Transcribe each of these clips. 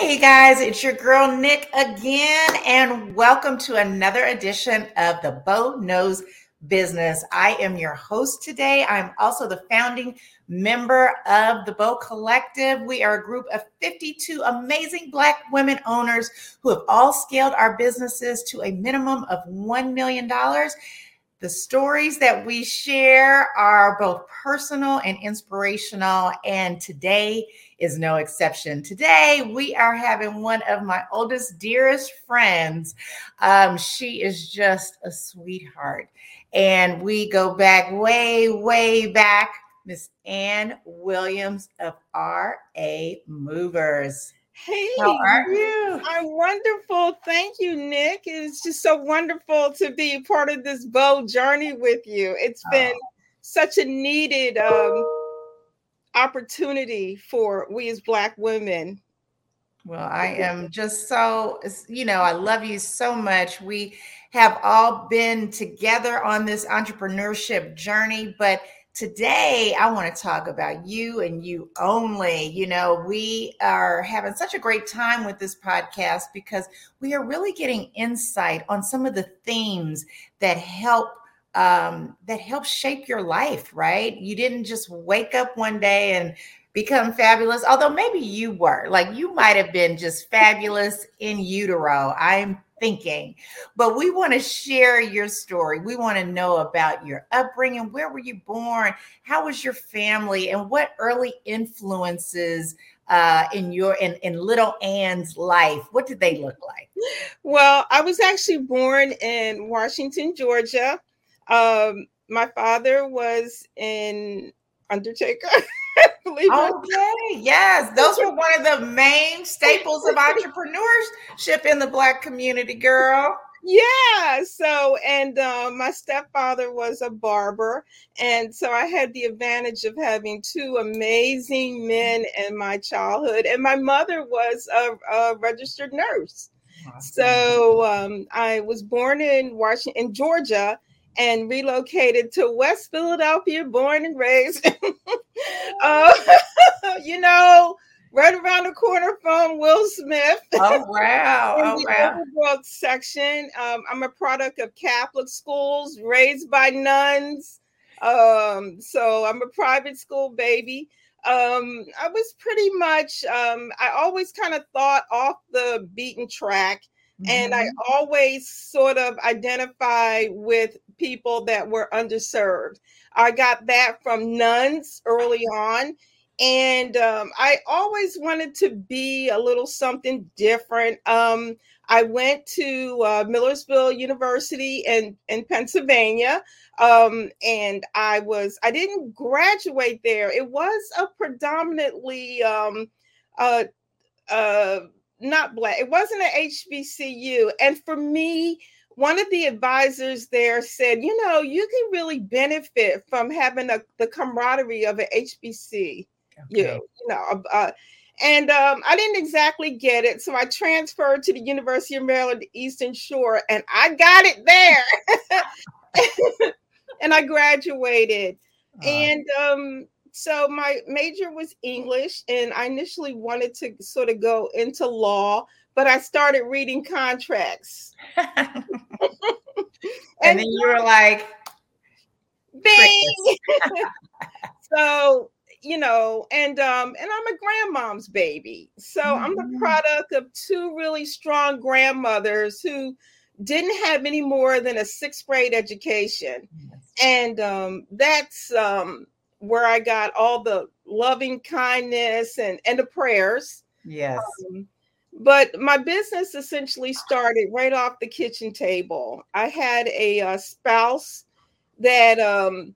Hey guys, it's your girl Nick again, and welcome to another edition of the BOW Knows Business. I am your host today. I'm also the founding member of the Bow Collective. We are a group of 52 amazing Black women owners who have all scaled our businesses to a minimum of $1 million. The stories that we share are both personal and inspirational, and today is no exception. Today, we are having one of my oldest, dearest friends. Um, she is just a sweetheart, and we go back way, way back. Miss Ann Williams of RA Movers. Hey, how are you? I'm wonderful. Thank you, Nick. It's just so wonderful to be part of this bold journey with you. It's been oh. such a needed um, opportunity for we as Black women. Well, I am just so, you know, I love you so much. We have all been together on this entrepreneurship journey, but today I want to talk about you and you only. You know, we are having such a great time with this podcast because we are really getting insight on some of the themes that help um, that help shape your life, right? You didn't just wake up one day and become fabulous, although maybe you were. Like you might have been just fabulous in utero. I'm thinking. But we want to share your story. We want to know about your upbringing. Where were you born? How was your family? And what early influences uh, in your in, in little Ann's life? What did they look like? Well, I was actually born in Washington, Georgia. Um, my father was an undertaker. okay, yes, those were one of the main staples of entrepreneurship in the Black community, girl. Yeah. So, and uh, my stepfather was a barber. And so I had the advantage of having two amazing men in my childhood. And my mother was a, a registered nurse. Awesome. So um, I was born in Washington, in Georgia, and relocated to West Philadelphia, born and raised. uh, you know, right around the corner from Will Smith. Oh wow! in oh the wow! Overbrook section. Um, I'm a product of Catholic schools, raised by nuns. Um, so I'm a private school baby. Um, I was pretty much. Um, I always kind of thought off the beaten track. Mm-hmm. And I mm-hmm. always sort of identify with people that were underserved. I got that from nuns early on. And um, I always wanted to be a little something different. Um, I went to uh, Millersville University in, in Pennsylvania. Um, and I was, I didn't graduate there. It was a predominantly um, uh, uh, not black. It wasn't an HBCU. And for me, one of the advisors there said, you know, you can really benefit from having a, the camaraderie of an HBC. Okay. You, you know, uh, and um, I didn't exactly get it. So I transferred to the University of Maryland Eastern Shore and I got it there. and I graduated. Uh, and um, so my major was English, and I initially wanted to sort of go into law, but I started reading contracts. and, and, then you were like, "Bing!" so you know, and um, and I'm a grandmom's baby, so mm-hmm. I'm the mm-hmm. product of two really strong grandmothers who didn't have any more than a sixth grade education, yes. and um, that's um where I got all the loving kindness and and the prayers. Yes. Um, but my business essentially started right off the kitchen table. I had a, a uh, spouse that um,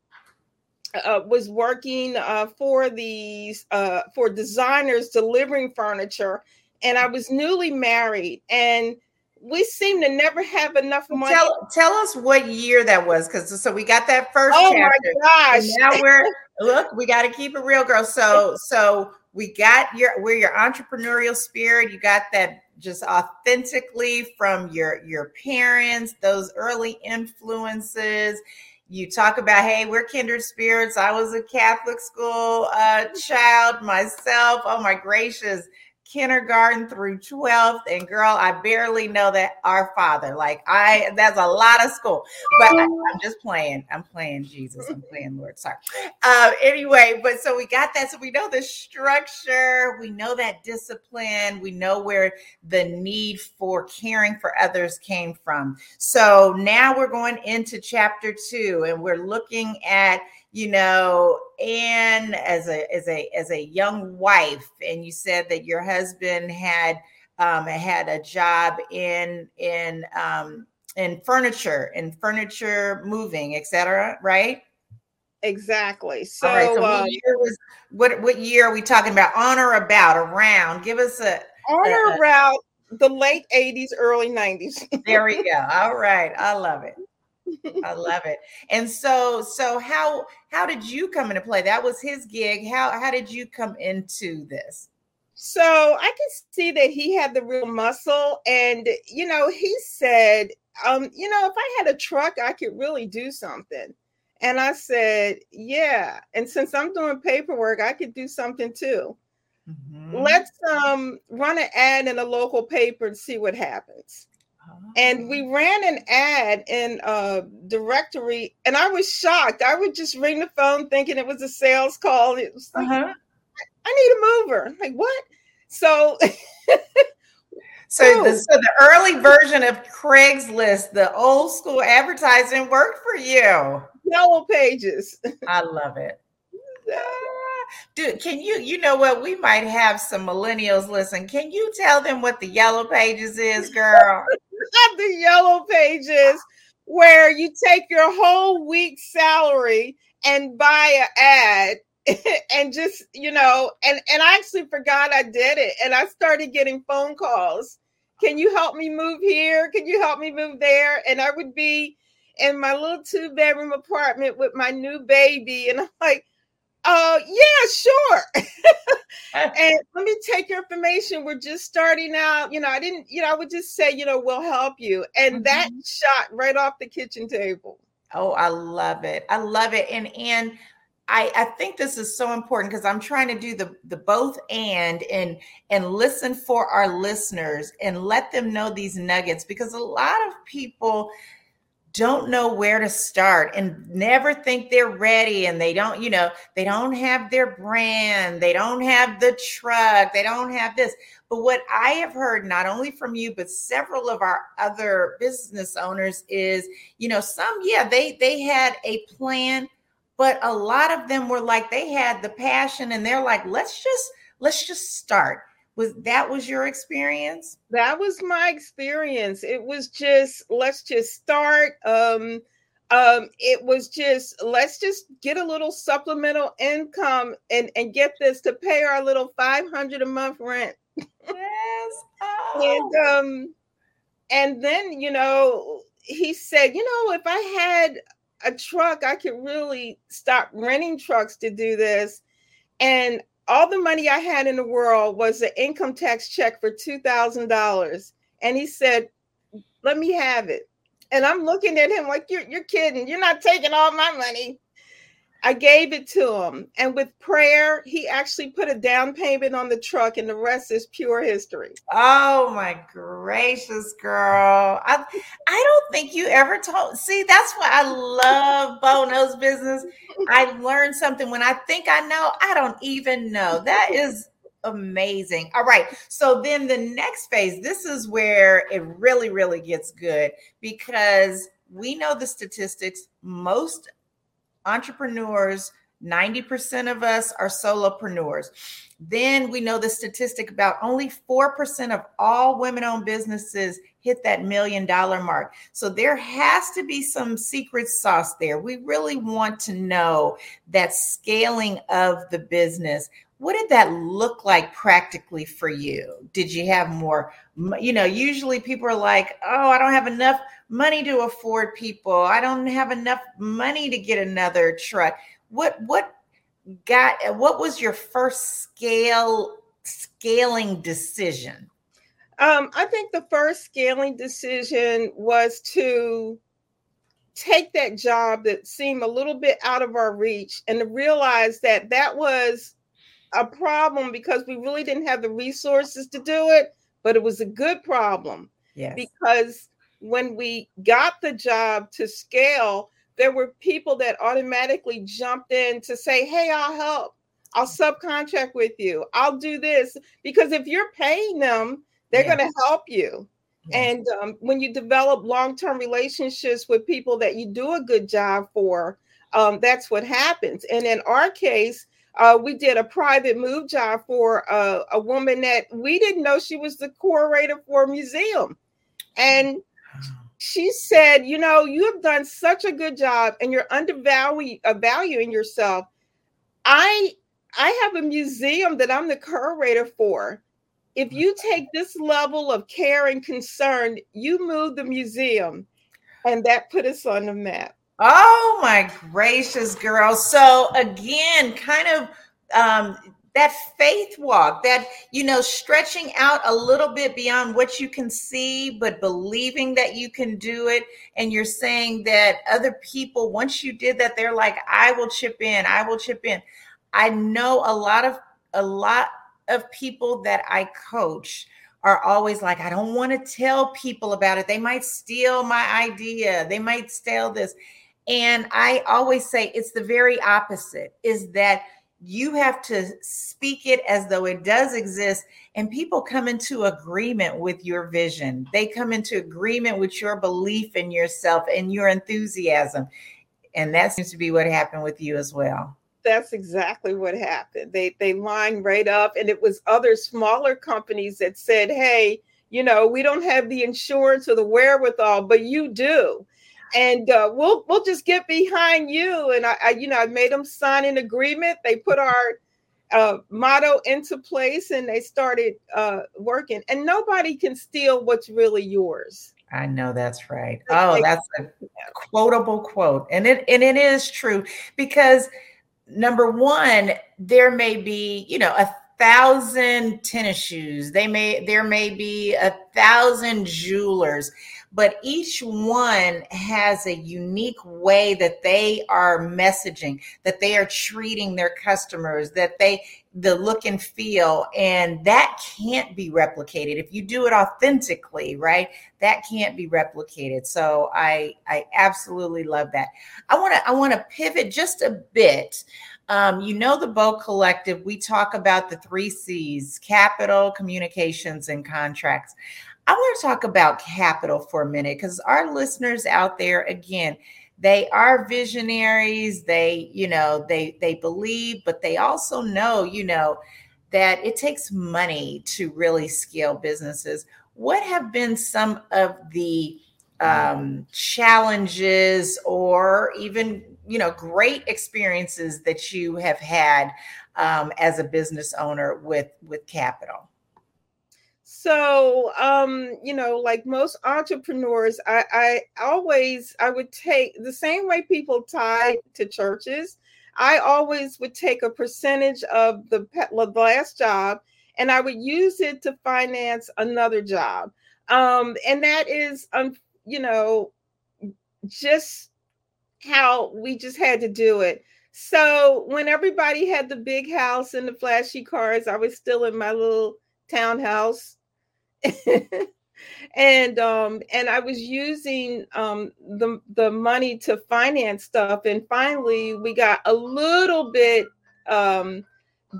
uh, was working uh, for these uh, for designers delivering furniture, and I was newly married, and we seem to never have enough money. Tell, tell us what year that was, because so we got that first. Oh chapter, my gosh! now we're look, we got to keep it real, girl. So so we got your we're your entrepreneurial spirit. You got that just authentically from your your parents, those early influences. You talk about, hey, we're kindred spirits. I was a Catholic school uh, child myself. Oh my gracious kindergarten through 12th and girl i barely know that our father like i that's a lot of school but I, am just playing i'm playing jesus i'm playing lord sorry. Uh, anyway but so we got that so we know the structure we know that discipline we know where the need for caring for others came from. So now we're going into chapter two and we're looking at you know, and as a as a as a young wife, and you said that your husband had um, had a job in in um, in furniture, in furniture moving, etc. Right? Exactly. So, right, so what, um, year was, what what year are we talking about? On or about? Around? Give us a on or around the late '80s, early '90s. there we go. All right, I love it. I love it. And so, so how how did you come into play? That was his gig. How how did you come into this? So I can see that he had the real muscle, and you know, he said, um, you know, if I had a truck, I could really do something. And I said, yeah. And since I'm doing paperwork, I could do something too. Mm-hmm. Let's um run an ad in a local paper and see what happens. And we ran an ad in a directory, and I was shocked. I would just ring the phone thinking it was a sales call. It was like, uh-huh. I need a mover. I'm like, what? So So the, so the early version of Craigslist, the old school advertising worked for you. Yellow pages. I love it. Dude, can you, you know what? We might have some millennials listen. Can you tell them what the yellow pages is, girl? the yellow pages where you take your whole week's salary and buy an ad and just you know and and i actually forgot i did it and i started getting phone calls can you help me move here can you help me move there and i would be in my little two bedroom apartment with my new baby and i'm like uh, yeah, sure. and let me take your information. We're just starting out. You know, I didn't, you know, I would just say, you know, we'll help you. And mm-hmm. that shot right off the kitchen table. Oh, I love it. I love it. And and I, I think this is so important because I'm trying to do the the both and and and listen for our listeners and let them know these nuggets because a lot of people don't know where to start and never think they're ready and they don't you know they don't have their brand they don't have the truck they don't have this. But what i have heard not only from you but several of our other business owners is you know some yeah they they had a plan but a lot of them were like they had the passion and they're like let's just let's just start was that was your experience? That was my experience. It was just let's just start um um it was just let's just get a little supplemental income and and get this to pay our little 500 a month rent. Yes. Oh. and um and then you know he said you know if i had a truck i could really stop renting trucks to do this. And all the money I had in the world was an income tax check for $2,000. And he said, let me have it. And I'm looking at him like, you're, you're kidding. You're not taking all my money. I gave it to him. And with prayer, he actually put a down payment on the truck, and the rest is pure history. Oh my gracious, girl. I, I don't think you ever told. See, that's why I love BOW Knows business. I learned something when I think I know, I don't even know. That is amazing. All right. So then the next phase, this is where it really, really gets good because we know the statistics. Most entrepreneurs 90% of us are solopreneurs. Then we know the statistic about only 4% of all women owned businesses hit that million dollar mark. So there has to be some secret sauce there. We really want to know that scaling of the business. What did that look like practically for you? Did you have more? You know, usually people are like, oh, I don't have enough money to afford people. I don't have enough money to get another truck. What what got what was your first scale scaling decision? Um, I think the first scaling decision was to take that job that seemed a little bit out of our reach and to realize that that was a problem because we really didn't have the resources to do it, but it was a good problem. Yes. Because when we got the job to scale, there were people that automatically jumped in to say, Hey, I'll help. I'll subcontract with you. I'll do this. Because if you're paying them, they're yeah. going to help you. Yeah. And um, when you develop long term relationships with people that you do a good job for, um, that's what happens. And in our case, uh, we did a private move job for uh, a woman that we didn't know she was the curator for a museum. And she said, You know, you have done such a good job and you're undervaluing uh, yourself. I I have a museum that I'm the curator for. If you take this level of care and concern, you move the museum. And that put us on the map. Oh my gracious, girl. So again, kind of um that faith walk, that you know, stretching out a little bit beyond what you can see, but believing that you can do it. And you're saying that other people, once you did that, they're like, I will chip in, I will chip in. I know a lot of a lot of people that I coach are always like, I don't want to tell people about it. They might steal my idea. They might steal this. And I always say it's the very opposite is that you have to speak it as though it does exist and people come into agreement with your vision. They come into agreement with your belief in yourself and your enthusiasm. And that seems to be what happened with you as well. That's exactly what happened. They they lined right up and it was other smaller companies that said hey you know we don't have the insurance or the wherewithal but you do and uh, we'll we'll just get behind you. And I, I, you know, I made them sign an agreement. They put our uh, motto into place, and they started uh, working. And nobody can steal what's really yours. I know that's right. Oh, that's a quotable quote, and it and it is true because number one, there may be you know a thousand tennis shoes. They may there may be a thousand jewelers but each one has a unique way that they are messaging, that they are treating their customers, that they the look and feel and that can't be replicated. If you do it authentically right that can't be replicated. So i i absolutely love that. I want to i want to pivot just a bit. Um, you know the bow collective we talk about the three c's capital communications and contracts I want to talk about capital for a minute because our listeners out there, again, they are visionaries. They, you know, they they believe, but they also know, you know, that it takes money to really scale businesses. What have been some of the um, challenges or even you know great experiences that you have had um, as a business owner with with capital so um you know like most entrepreneurs i i always i would take the same way people tie to churches i always would take a percentage of the, last job and i would use it to finance another job. Um and that is um you know just how we just had to do it. So when everybody had the big house and the flashy cars i was still in my little townhouse and um and I was using um the the money to finance stuff and finally we got a little bit um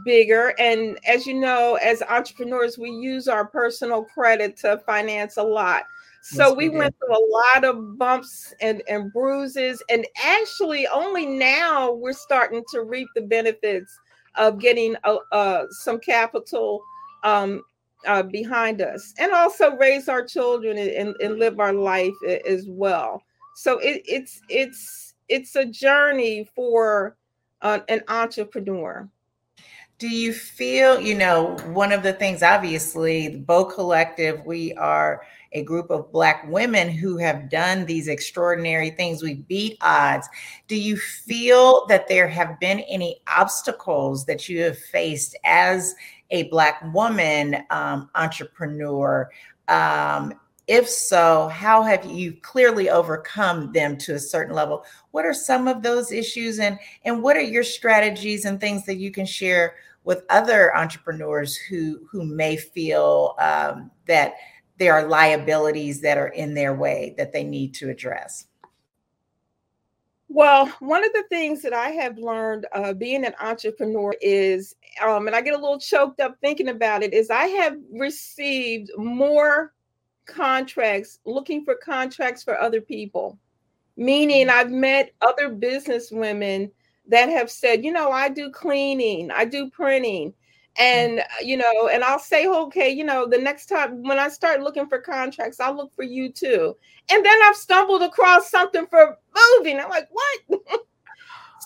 bigger and as you know as entrepreneurs we use our personal credit to finance a lot. So yes, we, we went through a lot of bumps and, and bruises and actually only now we're starting to reap the benefits of getting uh, uh, some capital um, uh, behind us and also raise our children and, and live our life as well. So it, it's it's it's a journey for uh, an entrepreneur. Do you feel you know one of the things obviously the bow collective we are a group of black women who have done these extraordinary things. We beat odds. Do you feel that there have been any obstacles that you have faced as a Black woman um, entrepreneur? Um, if so, how have you clearly overcome them to a certain level? What are some of those issues, and and what are your strategies and things that you can share with other entrepreneurs who who may feel um, that there are liabilities that are in their way that they need to address? Well, one of the things that I have learned uh, being an entrepreneur is, um, and I get a little choked up thinking about it, is I have received more contracts looking for contracts for other people. Meaning, I've met other business women that have said, you know, I do cleaning, I do printing, and you know and i'll say okay you know the next time when i start looking for contracts i'll look for you too. And then i've stumbled across something for moving. I'm like what?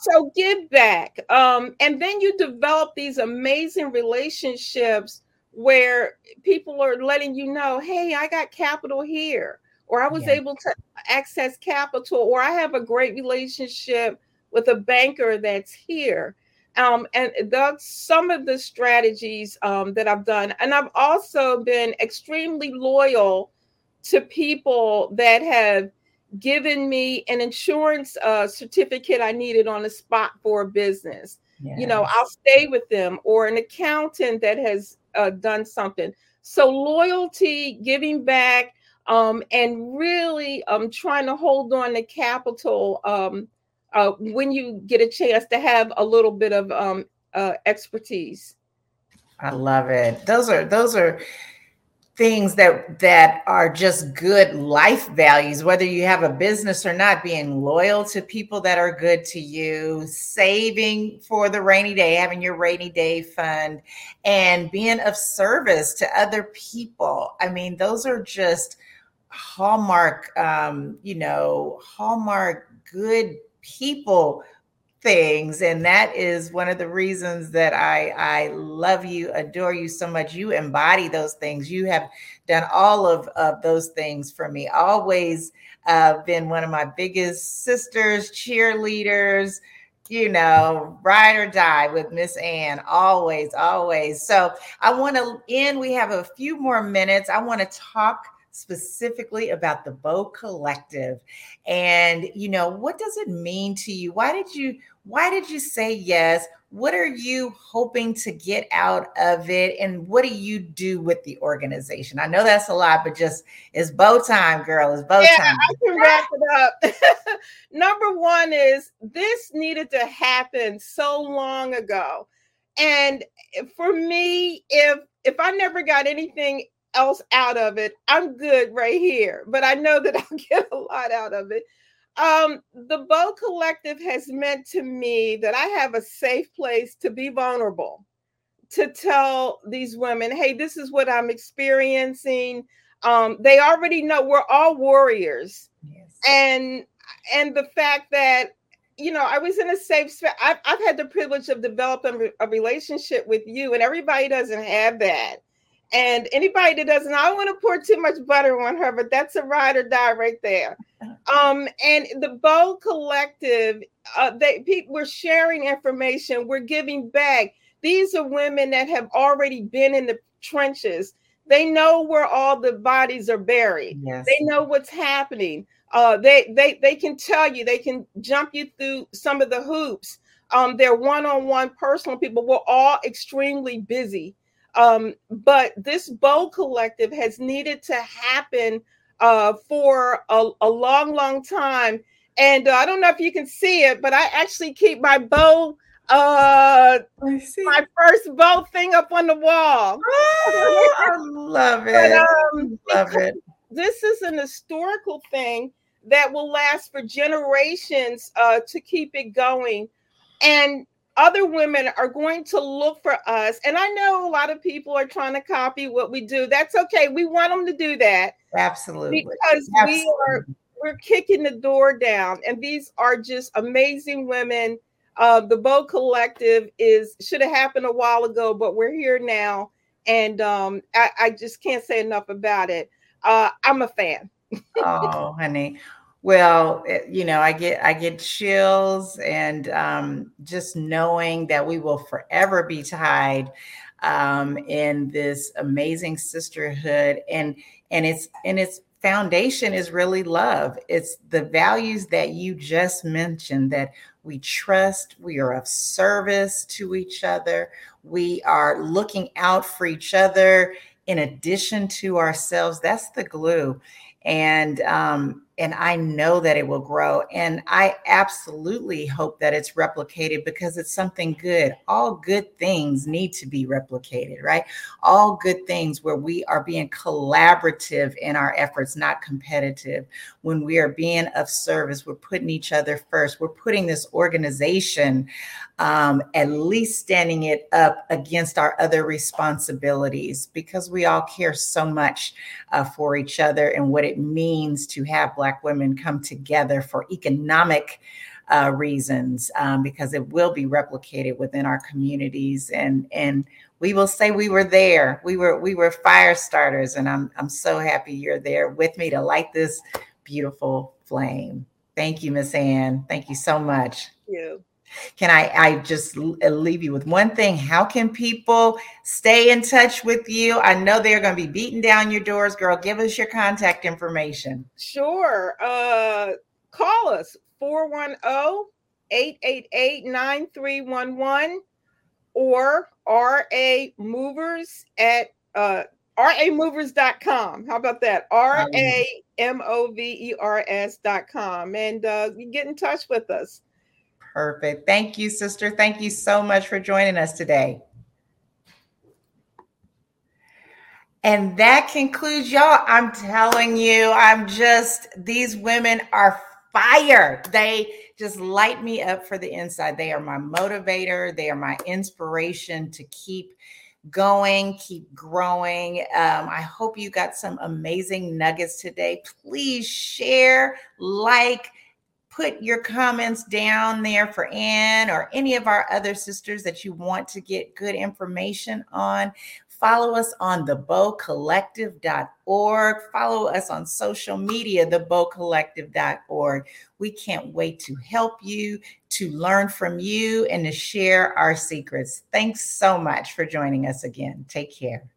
So give back um, and then you develop these amazing relationships where people are letting you know hey i got capital here or i was yeah. able to access capital or i have a great relationship with a banker that's here um, and that's some of the strategies um, that I've done. And I've also been extremely loyal to people that have given me an insurance uh, certificate I needed on the spot for a business. Yes. You know, I'll stay with them or an accountant that has uh, done something. So loyalty, giving back, um, and really um, trying to hold on to capital um, uh, when you get a chance to have a little bit of um, uh, expertise. I love it. Those are those are things that that are just good life values whether you have a business or not being loyal to people that are good to you saving for the rainy day having your rainy day fund and being of service to other people i mean those are just hallmark um you know hallmark good people things and that is one of the reasons that i i love you adore you so much. You embody those things. You have done all of, of those things for me. Always uh, been one of my biggest sisters cheerleaders you know ride or die with miss ann always always. So i want to end we have a few more minutes. I want to talk specifically about the Bow Collective. And, you know, what does it mean to you? Why did you why did you say yes? What are you hoping to get out of it? And what do you do with the organization? I know that's a lot, but just it's bow time, girl. It's bow yeah, time. I can wrap it up. Number one is this needed to happen so long ago. And for me, if if I never got anything else out of it, I'm good right here. But I know that I'll get a lot out of it. Um, the Bow Collective has meant to me that I have a safe place to be vulnerable, to tell these women, hey, this is what I'm experiencing. Um, they already know we're all warriors. Yes. And and the fact that you know, I was in a safe space. I've, I've had the privilege of developing a relationship with you, and everybody doesn't have that. And anybody that doesn't, I don't want to pour too much butter on her, but that's a ride or die right there. Um, and the Bow Collective, uh, they people we're sharing information, we're giving back. These are women that have already been in the trenches. They know where all the bodies are buried. Yes. They know what's happening. Uh, they they they can tell you. They can jump you through some of the hoops. Um, they're one-on-one personal people. We're all extremely busy um, but this bow collective has needed to happen uh, for a, a, long, long time. And uh, I don't know if you can see it, but I actually keep my bow, uh, my first bow thing up on the wall. Oh, I love it. But, um, love it. This is an historical thing that will last for generations uh, to keep it going. And other women are going to look for us. And I know a lot of people are trying to copy what we do. That's okay. We want them to do that. Absolutely. Because Absolutely. we are we're kicking the door down. And these are just amazing women. Uh, the Bow Collective is should have happened a while ago, but we're here now. And um, I, I just can't say enough about it. Uh, I'm a fan. oh, honey. Well, it, you know, I get I get chills, and um, just knowing that we will forever be tied um, in this amazing sisterhood, and and it's and its foundation is really love. It's the values that you just mentioned that we trust, we are of service to each other, we are looking out for each other in addition to ourselves. That's the glue. And um, and I know that it will grow. And I absolutely hope that it's replicated because it's something good. All good things need to be replicated, right? All good things where we are being collaborative in our efforts, not competitive. When we are being of service, we're putting each other first. We're putting this organization um, at least standing it up against our other responsibilities because we all care so much uh, for each other and what it means to have Black Black women come together for economic uh, reasons, um, because it will be replicated within our communities, and and we will say we were there. We were we were fire starters, and I'm I'm so happy you're there with me to light this beautiful flame. Thank you, Miss Ann. Thank you so much. Can I, I just uh, leave you with one thing? How can people stay in touch with you? I know they're going to be beating down your doors, girl. Give us your contact information. Sure. Uh, call us 410 888 9311 or RA Movers at uh, ramovers.com. How about that? R A M O V E R S.com. And uh, you get in touch with us. Perfect. Thank you, sister. Thank you so much for joining us today. And that concludes y'all. I'm telling you, I'm just, these women are fire. They just light me up for the inside. They are my motivator, they are my inspiration to keep going, keep growing. Um, I hope you got some amazing nuggets today. Please share, like, put your comments down there for Ann or any of our other sisters that you want to get good information on. Follow us on thebowcollective.org. Follow us on social media, thebowcollective.org. We can't wait to help you, to learn from you, and to share our secrets. Thanks so much for joining us again. Take care.